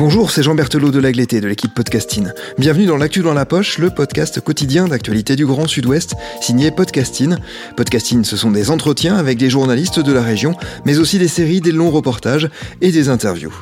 Bonjour, c'est Jean Berthelot de l'Agleté de l'équipe Podcasting. Bienvenue dans L'actu dans la poche, le podcast quotidien d'actualité du Grand Sud-Ouest, signé Podcasting. Podcasting, ce sont des entretiens avec des journalistes de la région, mais aussi des séries, des longs reportages et des interviews.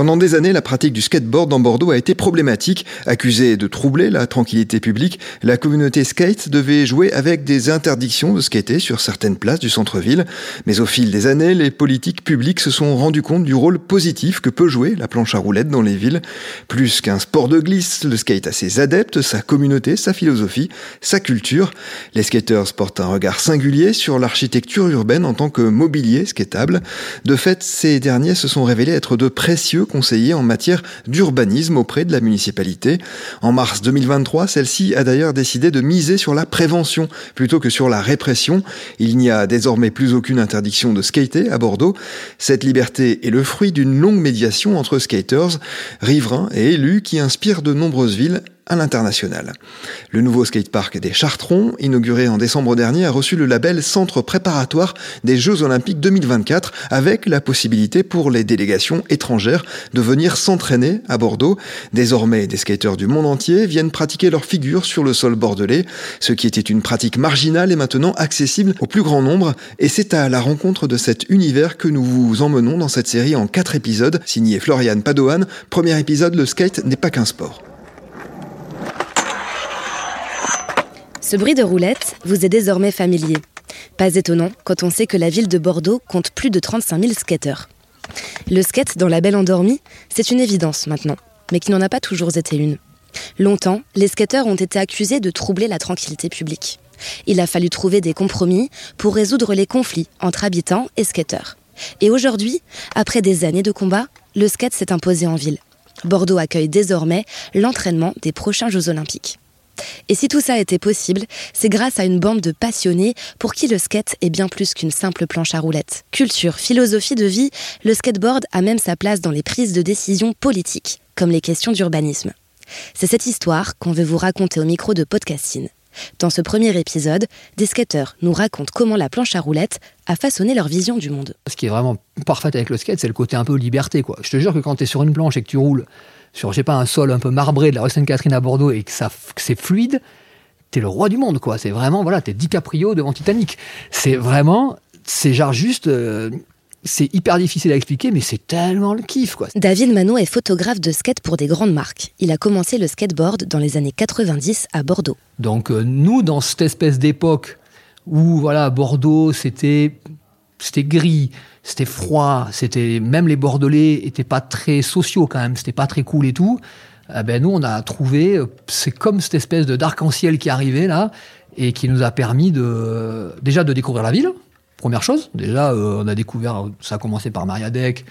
Pendant des années, la pratique du skateboard dans Bordeaux a été problématique. Accusée de troubler la tranquillité publique, la communauté skate devait jouer avec des interdictions de skater sur certaines places du centre-ville. Mais au fil des années, les politiques publiques se sont rendus compte du rôle positif que peut jouer la planche à roulettes dans les villes. Plus qu'un sport de glisse, le skate a ses adeptes, sa communauté, sa philosophie, sa culture. Les skaters portent un regard singulier sur l'architecture urbaine en tant que mobilier skatable. De fait, ces derniers se sont révélés être de précieux conseiller en matière d'urbanisme auprès de la municipalité. En mars 2023, celle-ci a d'ailleurs décidé de miser sur la prévention plutôt que sur la répression. Il n'y a désormais plus aucune interdiction de skater à Bordeaux. Cette liberté est le fruit d'une longue médiation entre skaters, riverains et élus qui inspire de nombreuses villes à l'international. Le nouveau skatepark des Chartrons, inauguré en décembre dernier, a reçu le label Centre préparatoire des Jeux Olympiques 2024 avec la possibilité pour les délégations étrangères de venir s'entraîner à Bordeaux. Désormais, des skateurs du monde entier viennent pratiquer leur figure sur le sol bordelais. Ce qui était une pratique marginale est maintenant accessible au plus grand nombre et c'est à la rencontre de cet univers que nous vous emmenons dans cette série en quatre épisodes, signé Florian Padoan. Premier épisode, le skate n'est pas qu'un sport. Ce bruit de roulette vous est désormais familier. Pas étonnant quand on sait que la ville de Bordeaux compte plus de 35 000 skateurs. Le skate dans la belle endormie, c'est une évidence maintenant, mais qui n'en a pas toujours été une. Longtemps, les skateurs ont été accusés de troubler la tranquillité publique. Il a fallu trouver des compromis pour résoudre les conflits entre habitants et skateurs. Et aujourd'hui, après des années de combat, le skate s'est imposé en ville. Bordeaux accueille désormais l'entraînement des prochains Jeux olympiques. Et si tout ça était possible, c'est grâce à une bande de passionnés pour qui le skate est bien plus qu'une simple planche à roulettes. Culture, philosophie de vie, le skateboard a même sa place dans les prises de décision politiques, comme les questions d'urbanisme. C'est cette histoire qu'on veut vous raconter au micro de Podcasting. Dans ce premier épisode, des skateurs nous racontent comment la planche à roulettes a façonné leur vision du monde. Ce qui est vraiment parfait avec le skate, c'est le côté un peu liberté. Quoi. Je te jure que quand tu es sur une planche et que tu roules sur, je sais pas, un sol un peu marbré de la rue Sainte-Catherine à Bordeaux et que, ça, que c'est fluide, t'es le roi du monde, quoi. C'est vraiment, voilà, t'es DiCaprio devant Titanic. C'est vraiment, c'est genre juste, euh, c'est hyper difficile à expliquer, mais c'est tellement le kiff, quoi. David Manot est photographe de skate pour des grandes marques. Il a commencé le skateboard dans les années 90 à Bordeaux. Donc, euh, nous, dans cette espèce d'époque où, voilà, Bordeaux, c'était, c'était gris, c'était froid, c'était même les Bordelais étaient pas très sociaux quand même, c'était pas très cool et tout. Eh ben nous on a trouvé, c'est comme cette espèce de d'arc-en-ciel qui arrivait là et qui nous a permis de déjà de découvrir la ville. Première chose, déjà euh, on a découvert, ça a commencé par Mariadec,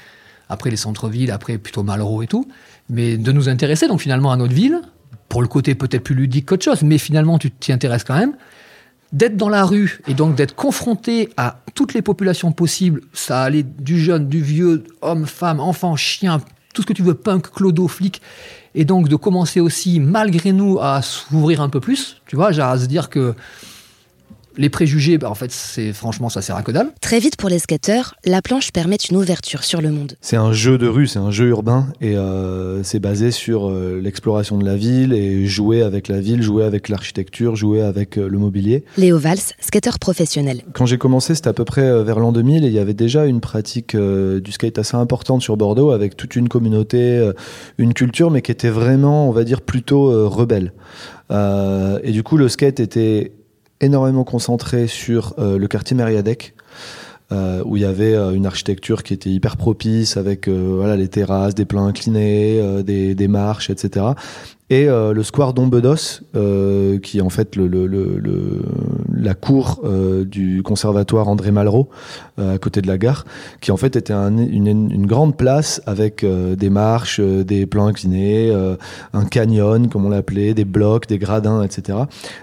après les centres-villes, après plutôt Malraux et tout, mais de nous intéresser donc finalement à notre ville pour le côté peut-être plus ludique qu'autre chose, mais finalement tu t'y intéresses quand même d'être dans la rue et donc d'être confronté à toutes les populations possibles, ça allait du jeune, du vieux, homme, femme, enfant, chien, tout ce que tu veux, punk, clodo, flic, et donc de commencer aussi, malgré nous, à s'ouvrir un peu plus, tu vois, à se dire que les préjugés, bah, en fait, c'est franchement, ça sert à que dalle. Très vite pour les skateurs, la planche permet une ouverture sur le monde. C'est un jeu de rue, c'est un jeu urbain et euh, c'est basé sur euh, l'exploration de la ville et jouer avec la ville, jouer avec l'architecture, jouer avec euh, le mobilier. Léo Valls, skateur professionnel. Quand j'ai commencé, c'était à peu près vers l'an 2000 et il y avait déjà une pratique du skate assez importante sur Bordeaux avec toute une communauté, une culture, mais qui était vraiment, on va dire, plutôt rebelle. et du coup, le skate était énormément concentré sur euh, le quartier Mériadec. Euh, où il y avait euh, une architecture qui était hyper propice avec voilà les terrasses, des plans inclinés, des, des, marches, etc et euh, le square d'Ombedos, euh, qui est en fait le, le, le, la cour euh, du conservatoire André Malraux, à côté de la gare, qui en fait était un, une, une, grande place avec des marches, des plans inclinés, un canyon, comme on l'appelait, des blocs, des gradins, etc.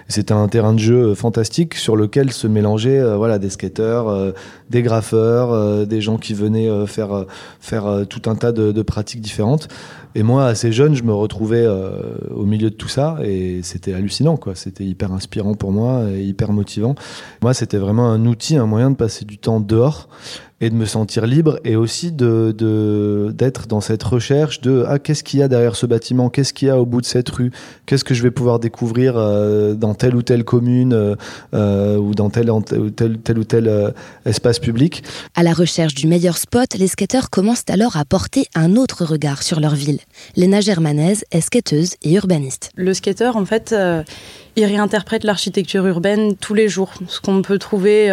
C'était un terrain de jeu fantastique sur lequel se mélangeaient voilà, des skateurs, des graffeurs, des gens qui venaient faire, faire tout un tas de, de pratiques différentes. Et moi, assez jeune, je me retrouvais euh, au milieu de tout ça et c'était hallucinant, quoi. C'était hyper inspirant pour moi et hyper motivant. Moi, c'était vraiment un outil, un moyen de passer du temps dehors et de me sentir libre et aussi de d'être dans cette recherche de ah qu'est-ce qu'il y a derrière ce bâtiment? Qu'est-ce qu'il y a au bout de cette rue? Qu'est-ce que je vais pouvoir découvrir euh, dans telle ou telle commune euh, euh, ou dans tel, tel, tel ou tel espace public? À la recherche du meilleur spot les skateurs commencent alors à porter un autre regard sur leur ville. Léna Germanaise est skateuse et urbaniste. Le skateur en fait il réinterprète l'architecture urbaine tous les jours. Ce qu'on peut trouver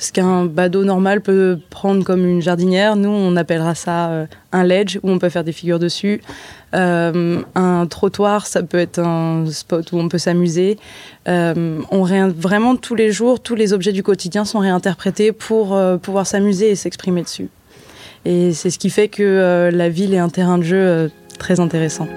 ce qu'un badaud normal peut prendre comme une jardinière, nous, on appellera ça euh, un ledge, où on peut faire des figures dessus. Euh, un trottoir, ça peut être un spot où on peut s'amuser. Euh, on vraiment, tous les jours, tous les objets du quotidien sont réinterprétés pour pouvoir s'amuser et s'exprimer dessus. Et c'est ce qui fait que la ville est un terrain de jeu très intéressant.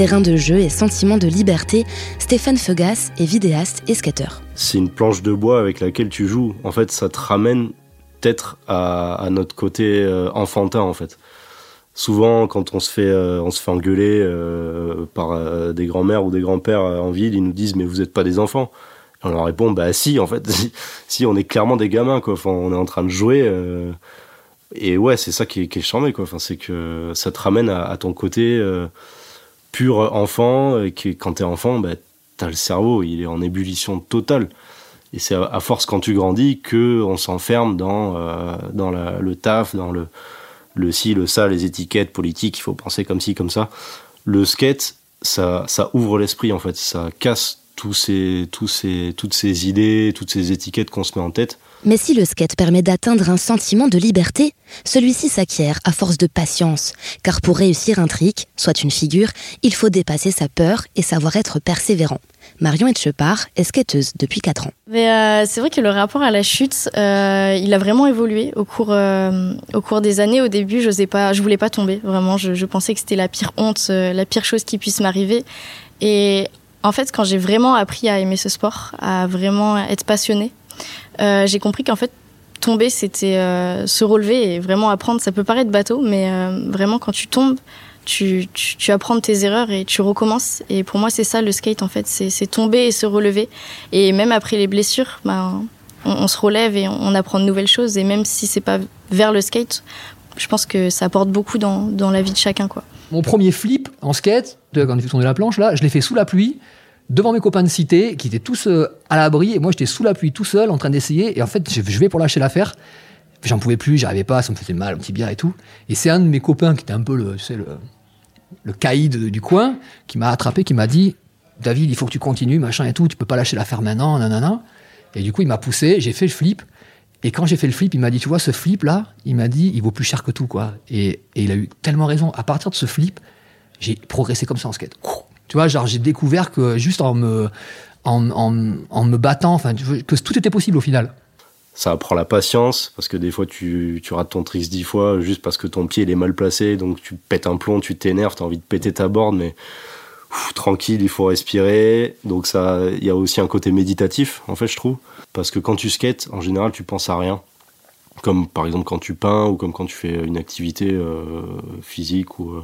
Terrain de jeu et sentiment de liberté, Stéphane Feugas est vidéaste et skateur. C'est une planche de bois avec laquelle tu joues. En fait, ça te ramène peut-être à, notre côté euh, enfantin, en fait. Souvent, quand on se fait, euh, on se fait engueuler euh, par des grands-mères ou des grands-pères en ville, ils nous disent mais vous n'êtes pas des enfants. on leur répond bah si, en fait, si, on est clairement des gamins, quoi. on est en train de jouer. et ouais, c'est ça qui est, qui charmé, quoi. Enfin, c'est que ça te ramène à ton côté pur enfant, et que quand t'es enfant, bah, t'as le cerveau, il est en ébullition totale. Et c'est à force quand tu grandis que on s'enferme dans euh, le taf, dans le le ci, le ça, les étiquettes politiques. Il faut penser comme ci, comme ça. Le skate, ça ça ouvre l'esprit en fait. Ça casse tous ces tous ces toutes ces idées, toutes ces étiquettes qu'on se met en tête mais si le skate permet d'atteindre un sentiment de liberté, celui-ci s'acquiert à force de patience, car pour réussir un trick, soit une figure, il faut dépasser sa peur et savoir être persévérant. Marion Etchepart est skateuse depuis 4 ans. Euh, c'est vrai que le rapport à la chute, euh, il a vraiment évolué au cours, euh, au cours des années. Au début, je pas, je voulais pas tomber. Vraiment, je, je pensais que c'était la pire honte, la pire chose qui puisse m'arriver. Et en fait, quand j'ai vraiment appris à aimer ce sport, à vraiment être passionnée, euh, j'ai compris qu'en fait, tomber, c'était euh, se relever et vraiment apprendre. Ça peut paraître bateau, mais euh, vraiment, quand tu tombes, tu, tu, apprends tes erreurs et tu recommences. Et pour moi, c'est ça le skate, en fait. C'est tomber et se relever. Et même après les blessures, ben, on, se relève et on, apprend de nouvelles choses. Et même si c'est pas vers le skate, je pense que ça apporte beaucoup dans, dans la vie de chacun. Quoi. Mon premier flip en skate, quand j'ai fait tourner la planche, là, je l'ai fait sous la pluie devant mes copains de cité qui étaient tous euh, à l'abri et moi j'étais sous la pluie tout seul en train d'essayer et en fait je vais pour lâcher l'affaire. J'en pouvais plus j'arrivais pas ça me faisait mal un petit bien et tout. Et c'est un de mes copains qui était un peu le tu le, le caïd du coin qui m'a attrapé qui m'a dit David il faut que tu continues machin et tout tu peux pas lâcher l'affaire maintenant nanana. Et du coup il m'a poussé j'ai fait le flip et quand j'ai fait le flip, il m'a dit, tu vois, ce flip là, il m'a dit, il vaut plus cher que tout, quoi. Et, il a eu tellement raison. À partir de ce flip, j'ai progressé comme ça en skate. Tu vois, j'ai découvert que juste en me, en, me battant, enfin, que tout était possible au final. Ça apprend la patience, parce que des fois tu, rates ton trick dix fois juste parce que ton pied il est mal placé, donc tu pètes un plomb, tu t'énerves, tu as envie de péter ta board, mais tranquille, il faut respirer. Donc ça, il y a aussi un côté méditatif, en fait, je trouve. Parce que quand tu skates, en général, tu penses à rien. Comme par exemple quand tu peins ou comme quand tu fais une activité euh, physique ou, euh,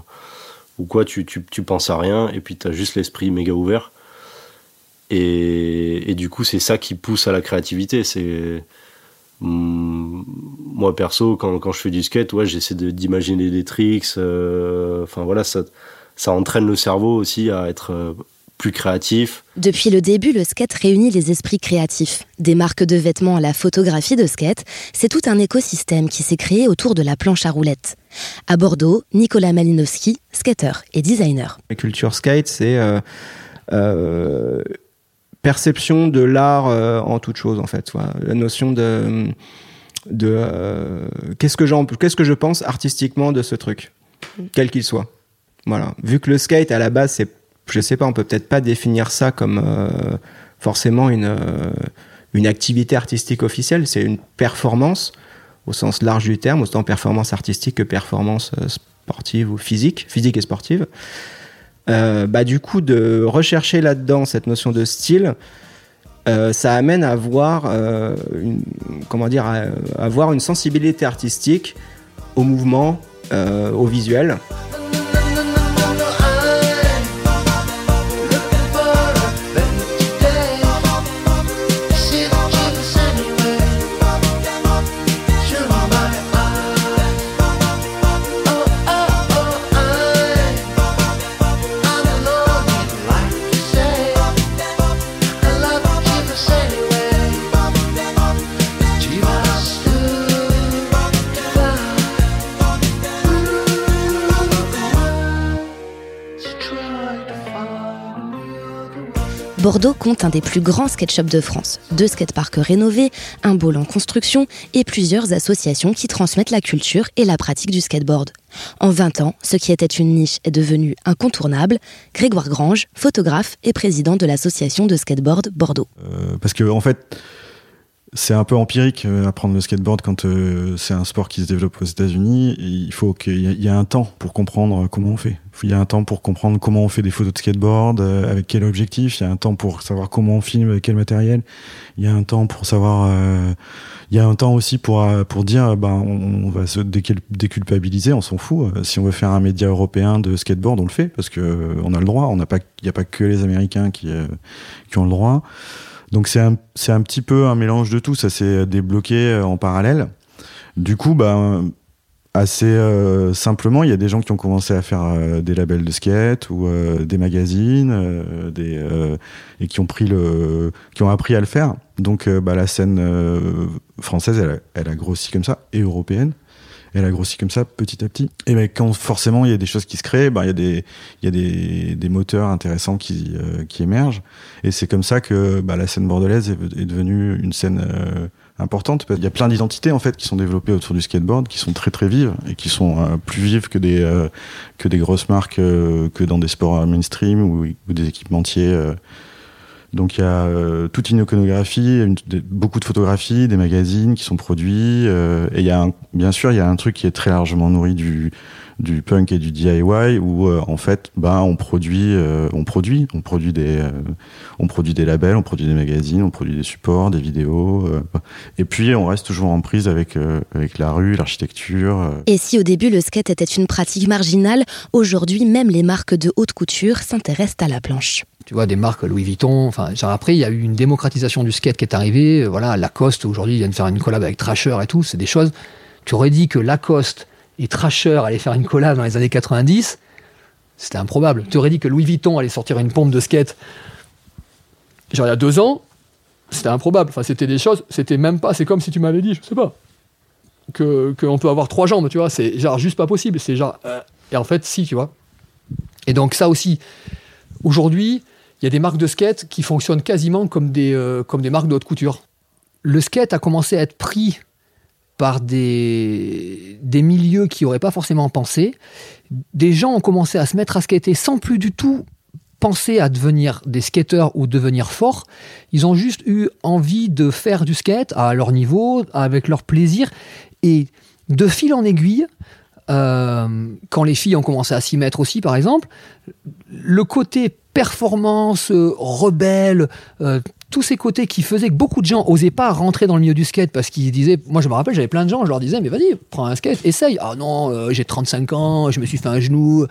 ou quoi, tu, tu, tu, penses à rien et puis tu as juste l'esprit méga ouvert. Et, et du coup, c'est ça qui pousse à la créativité. C'est mm, moi perso, quand, quand, je fais du skate, ouais, j'essaie d'imaginer des tricks. Euh, enfin voilà, ça, ça entraîne le cerveau aussi à être euh, plus créatif. Depuis le début, le skate réunit les esprits créatifs. Des marques de vêtements à la photographie de skate, c'est tout un écosystème qui s'est créé autour de la planche à roulettes. À Bordeaux, Nicolas Malinowski, skater et designer. La culture skate, c'est euh, euh, perception de l'art euh, en toute chose, en fait. Soit la notion de, de qu'est-ce que qu'est-ce que je pense artistiquement de ce truc, quel qu'il soit. Voilà. Vu que le skate à la base c'est je sais pas, on peut peut-être pas définir ça comme euh, forcément une, euh, une activité artistique officielle, c'est une performance au sens large du terme, autant performance artistique que performance euh, sportive ou physique, physique et sportive. Bah, du coup, de rechercher là-dedans cette notion de style, ça amène à voir, comment dire, à, avoir une sensibilité artistique au mouvement, au visuel. Bordeaux compte un des plus grands sketch-shops de France, deux skateparks rénovés, un bowl en construction et plusieurs associations qui transmettent la culture et la pratique du skateboard. En 20 ans, ce qui était une niche est devenu incontournable. Grégoire Grange, photographe et président de l'association de skateboard Bordeaux. Euh, parce que en fait, c'est un peu empirique euh, apprendre le skateboard quand euh, c'est un sport qui se développe aux États-Unis. Il faut qu'il y, ait un temps pour comprendre comment on fait. Il y a un temps pour comprendre comment on fait des photos de skateboard, euh, avec quel objectif. Il y a un temps pour savoir comment on filme, avec quel matériel. Il y a un temps pour savoir. il y a un temps aussi pour pour dire, ben on, va se déculpabiliser, on s'en fout. Si on veut faire un média européen de skateboard, on le fait parce que on a le droit. On n'a pas, il n'y a pas que les Américains qui qui ont le droit. Donc c'est un, c'est un petit peu un mélange de tout, ça s'est débloqué euh, en parallèle. Du coup, bah, assez euh, simplement, il y a des gens qui ont commencé à faire euh, des labels de skate ou des magazines, et qui ont pris le, qui ont appris à le faire. Donc, bah, la scène française, elle elle a grossi comme ça, et européenne elle a grossi comme ça petit à petit. Et ben quand forcément il y a des choses qui se créent, ben il y a des il y a des, des moteurs intéressants qui euh, qui émergent et c'est comme ça que bah, la scène bordelaise est, devenue une scène euh, importante. Il y a plein d'identités en fait qui sont développées autour du skateboard, qui sont très très vives et qui sont euh, plus vives que des que des grosses marques que dans des sports mainstream ou, ou des équipementiers donc il y a euh, toute une iconographie, beaucoup de photographies, des magazines qui sont produits. Euh, et bien sûr il y a un truc qui est très largement nourri du du punk et du DIY où euh, en fait bah on produit on produit on produit des on produit des labels on produit des magazines on produit des supports des vidéos et puis on reste toujours en prise avec avec la rue l'architecture et si au début le skate était une pratique marginale aujourd'hui même les marques de haute couture s'intéressent à la planche tu vois, des marques Louis Vuitton. Enfin, genre après, il y a eu une démocratisation du skate qui est arrivée. Euh, voilà, Lacoste, aujourd'hui, ils viennent faire une collab avec Trasher et tout. C'est des choses. Tu aurais dit que Lacoste et Trasher allaient faire une collab dans les années 90. C'était improbable. Tu aurais dit que Louis Vuitton allait sortir une pompe de skate. Genre, il y a deux ans, c'était improbable. Enfin, c'était des choses. C'était même pas. C'est comme si tu m'avais dit, je sais pas, que qu'on peut avoir trois jambes, tu vois. C'est genre juste pas possible. C'est genre. Euh, et en fait, si, tu vois. Et donc, ça aussi. Aujourd'hui, il y a des marques de skate qui fonctionnent quasiment comme des, euh, comme des marques de haute couture. Le skate a commencé à être pris par des, des milieux qui n'auraient pas forcément pensé. Des gens ont commencé à se mettre à skater sans plus du tout penser à devenir des skateurs ou devenir forts. Ils ont juste eu envie de faire du skate à leur niveau, avec leur plaisir. Et de fil en aiguille, euh, quand les filles ont commencé à s'y mettre aussi, par exemple, le côté performance, euh, rebelle, euh, tous ces côtés qui faisaient que beaucoup de gens osaient pas rentrer dans le milieu du skate parce qu'ils disaient, moi je me rappelle, j'avais plein de gens, je leur disais, mais vas-y, prends un skate, essaye. Ah non, euh, j'ai 35 ans, je me suis fait un genou.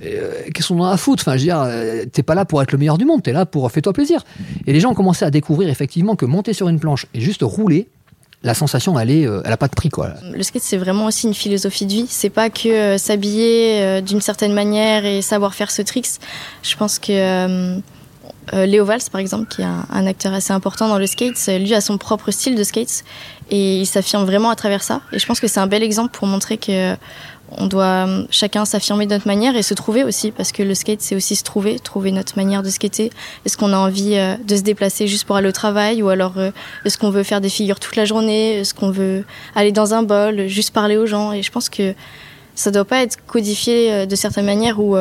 Qu'est-ce qu'on en a à foutre? Enfin, je veux dire, t'es pas là pour être le meilleur du monde, t'es là pour fais-toi plaisir. Et les gens ont commencé à découvrir effectivement que monter sur une planche et juste rouler, la sensation, elle est, euh, elle a pas de prix quoi. Le skate, c'est vraiment aussi une philosophie de vie. C'est pas que euh, s'habiller euh, d'une certaine manière et savoir faire ce tricks. Je pense que Léo Valls, par exemple, qui est un, acteur assez important dans le skate, lui a son propre style de skate et il s'affirme vraiment à travers ça. Et je pense que c'est un bel exemple pour montrer que on doit euh, chacun s'affirmer de notre manière et se trouver aussi, parce que le skate, c'est aussi se trouver, trouver notre manière de skater. Est-ce qu'on a envie euh, de se déplacer juste pour aller au travail, ou alors euh, est-ce qu'on veut faire des figures toute la journée, est-ce qu'on veut aller dans un bol, juste parler aux gens? Et je pense que ça doit pas être codifié de certaines manières où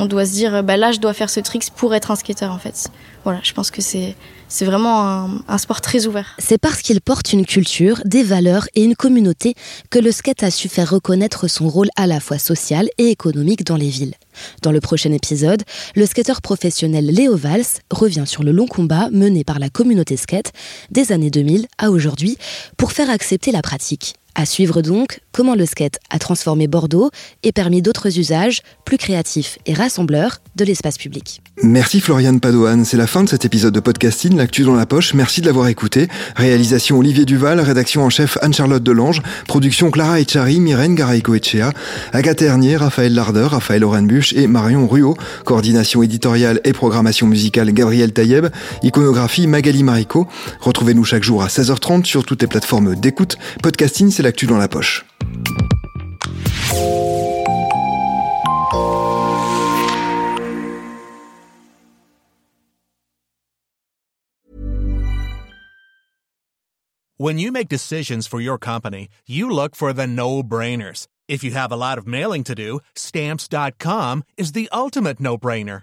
on doit se dire, bah là, je dois faire ce trick pour être un skater, en fait. Voilà, je pense que c'est, c'est vraiment un, un sport très ouvert. C'est parce qu'il porte une culture, des valeurs et une communauté que le skate a su faire reconnaître son rôle à la fois social et économique dans les villes. Dans le prochain épisode, le skateur professionnel Léo Valls revient sur le long combat mené par la communauté skate des années 2000 à aujourd'hui pour faire accepter la pratique. À suivre donc comment le skate a transformé Bordeaux et permis d'autres usages plus créatifs et rassembleurs de l'espace public. Merci Floriane Padoan, c'est la fin de cet épisode de podcasting, l'actu dans la poche, merci de l'avoir écouté. Réalisation Olivier Duval, rédaction en chef Anne-Charlotte Delange, production Clara Echari, Myrène Garaïco-Echea, Agathe Hernier, Raphaël Larder, Raphaël Orenbuch et Marion Ruot, coordination éditoriale et programmation musicale Gabriel Taïeb, iconographie Magali Marico. Retrouvez-nous chaque jour à 16h30 sur toutes les plateformes d'écoute. Podcasting, c'est l'actu dans la poche. When you make decisions for your company, you look for the no-brainers. If you have a lot of mailing to do, stamps.com is the ultimate no-brainer.